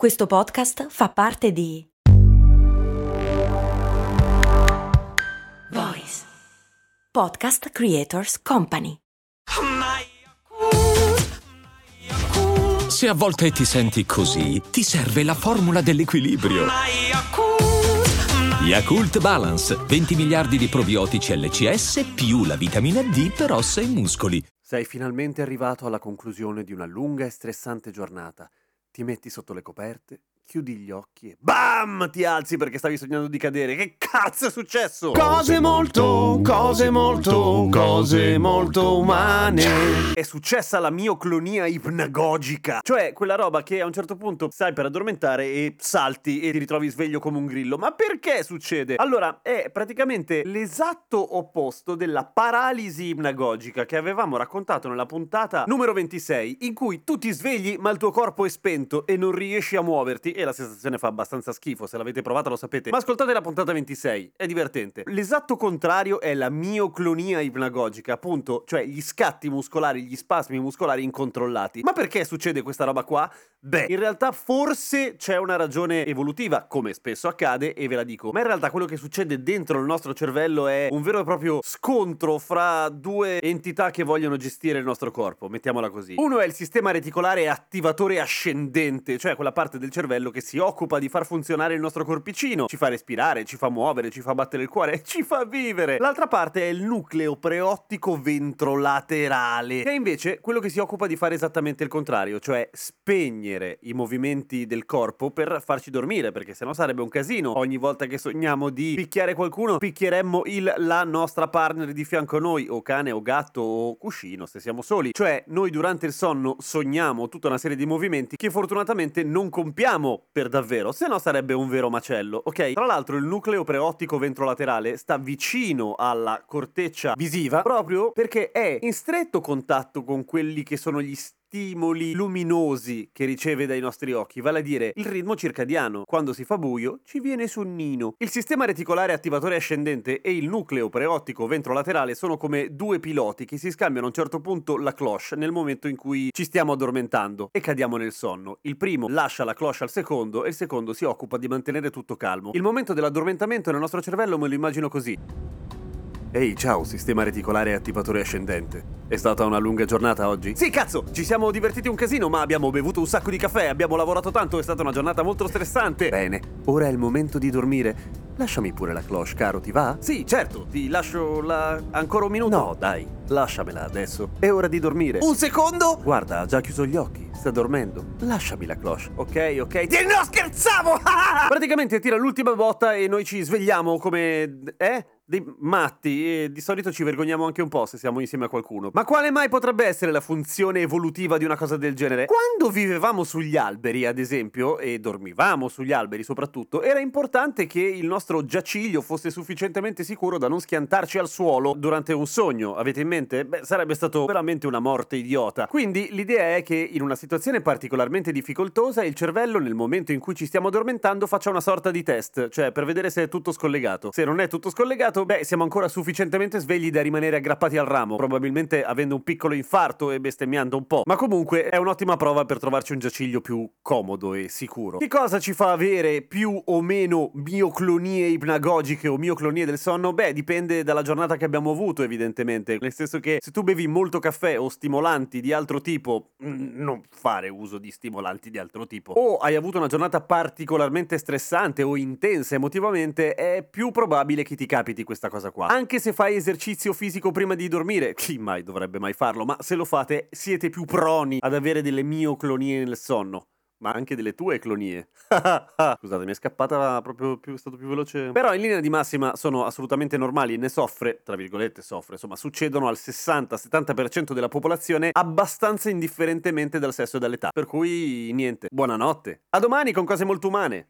Questo podcast fa parte di Voice Podcast Creators Company. Se a volte ti senti così, ti serve la formula dell'equilibrio. Yakult Balance, 20 miliardi di probiotici LCS più la vitamina D per ossa e muscoli. Sei finalmente arrivato alla conclusione di una lunga e stressante giornata. Ti metti sotto le coperte, chiudi gli occhi e BAM! Ti alzi perché stavi sognando di cadere. Che cazzo è successo? Cose molto, cose molto, cose molto umane. È successa la mioclonia ipnagogica. Cioè, quella roba che a un certo punto stai per addormentare e salti e ti ritrovi sveglio come un grillo. Ma perché succede? Allora, è praticamente l'esatto opposto della paralisi ipnagogica che avevamo raccontato nella puntata numero 26, in cui tu ti svegli ma il tuo corpo è spento e non riesci a muoverti e la sensazione fa abbastanza schifo, se l'avete provata lo sapete. Ma ascoltate la puntata 26, è divertente. L'esatto contrario è la mioclonia ipnagogica, appunto, cioè gli scatti muscolari, gli spasmi muscolari incontrollati. Ma perché succede questa roba qua? Beh, in realtà forse c'è una ragione evolutiva, come spesso accade, e ve la dico. Ma in realtà quello che succede dentro il nostro cervello è un vero e proprio scontro fra due entità che vogliono gestire il nostro corpo, mettiamola così. Uno è il sistema reticolare attivatore ascendente, cioè quella parte del cervello che si occupa di far funzionare il nostro corpicino, ci fa respirare, ci fa muovere, ci fa battere il cuore, ci fa vivere. L'altra parte è il nucleo preottico ventrolaterale, che è invece quello che si occupa di fare esattamente il contrario, cioè spegnere i movimenti del corpo per farci dormire, perché sennò sarebbe un casino. Ogni volta che sogniamo di picchiare qualcuno, picchieremmo il la nostra partner di fianco a noi, o cane o gatto o cuscino, se siamo soli. Cioè, noi durante il sonno sogniamo tutta una serie di movimenti che fortunatamente non compiamo per davvero, se no sarebbe un vero macello, ok? Tra l'altro il nucleo preottico ventrolaterale sta vicino alla corteccia visiva proprio perché è in stretto contatto con quelli che sono gli stimoli luminosi che riceve dai nostri occhi, vale a dire il ritmo circadiano. Quando si fa buio ci viene sonnino. Il sistema reticolare attivatore ascendente e il nucleo preottico ventrolaterale sono come due piloti che si scambiano a un certo punto la cloche nel momento in cui ci stiamo addormentando e cadiamo nel sonno. Il primo lascia la cloche al secondo e il secondo si occupa di mantenere tutto calmo. Il momento dell'addormentamento nel nostro cervello me lo immagino così. Ehi, ciao, sistema reticolare e attivatore ascendente. È stata una lunga giornata oggi? Sì, cazzo! Ci siamo divertiti un casino, ma abbiamo bevuto un sacco di caffè, abbiamo lavorato tanto, è stata una giornata molto stressante. Bene, ora è il momento di dormire. Lasciami pure la cloche, caro, ti va? Sì, certo, ti lascio la... ancora un minuto? No, dai, lasciamela adesso. È ora di dormire. Un secondo? Guarda, ha già chiuso gli occhi, sta dormendo. Lasciami la cloche, ok, ok? Ti no, scherzavo! Praticamente tira l'ultima botta e noi ci svegliamo come... eh? Dei matti e di solito ci vergogniamo anche un po' se siamo insieme a qualcuno. Ma quale mai potrebbe essere la funzione evolutiva di una cosa del genere? Quando vivevamo sugli alberi, ad esempio, e dormivamo sugli alberi soprattutto, era importante che il nostro giaciglio fosse sufficientemente sicuro da non schiantarci al suolo durante un sogno. Avete in mente? Beh, sarebbe stato veramente una morte idiota. Quindi l'idea è che in una situazione particolarmente difficoltosa il cervello nel momento in cui ci stiamo addormentando faccia una sorta di test, cioè per vedere se è tutto scollegato. Se non è tutto scollegato beh, siamo ancora sufficientemente svegli da rimanere aggrappati al ramo, probabilmente avendo un piccolo infarto e bestemmiando un po'. Ma comunque è un'ottima prova per trovarci un giaciglio più comodo e sicuro. Che cosa ci fa avere più o meno mioclonie ipnagogiche o mioclonie del sonno? Beh, dipende dalla giornata che abbiamo avuto, evidentemente. Nel senso che se tu bevi molto caffè o stimolanti di altro tipo, mm, non fare uso di stimolanti di altro tipo, o hai avuto una giornata particolarmente stressante o intensa emotivamente, è più probabile che ti capiti questa cosa qua. Anche se fai esercizio fisico prima di dormire, chi mai dovrebbe mai farlo, ma se lo fate siete più proni ad avere delle mioclonie nel sonno ma anche delle tue clonie. Scusate, mi è scappata proprio più, è stato più veloce. Però in linea di massima sono assolutamente normali, ne soffre, tra virgolette soffre, insomma, succedono al 60-70% della popolazione abbastanza indifferentemente dal sesso e dall'età. Per cui niente, buonanotte. A domani con cose molto umane.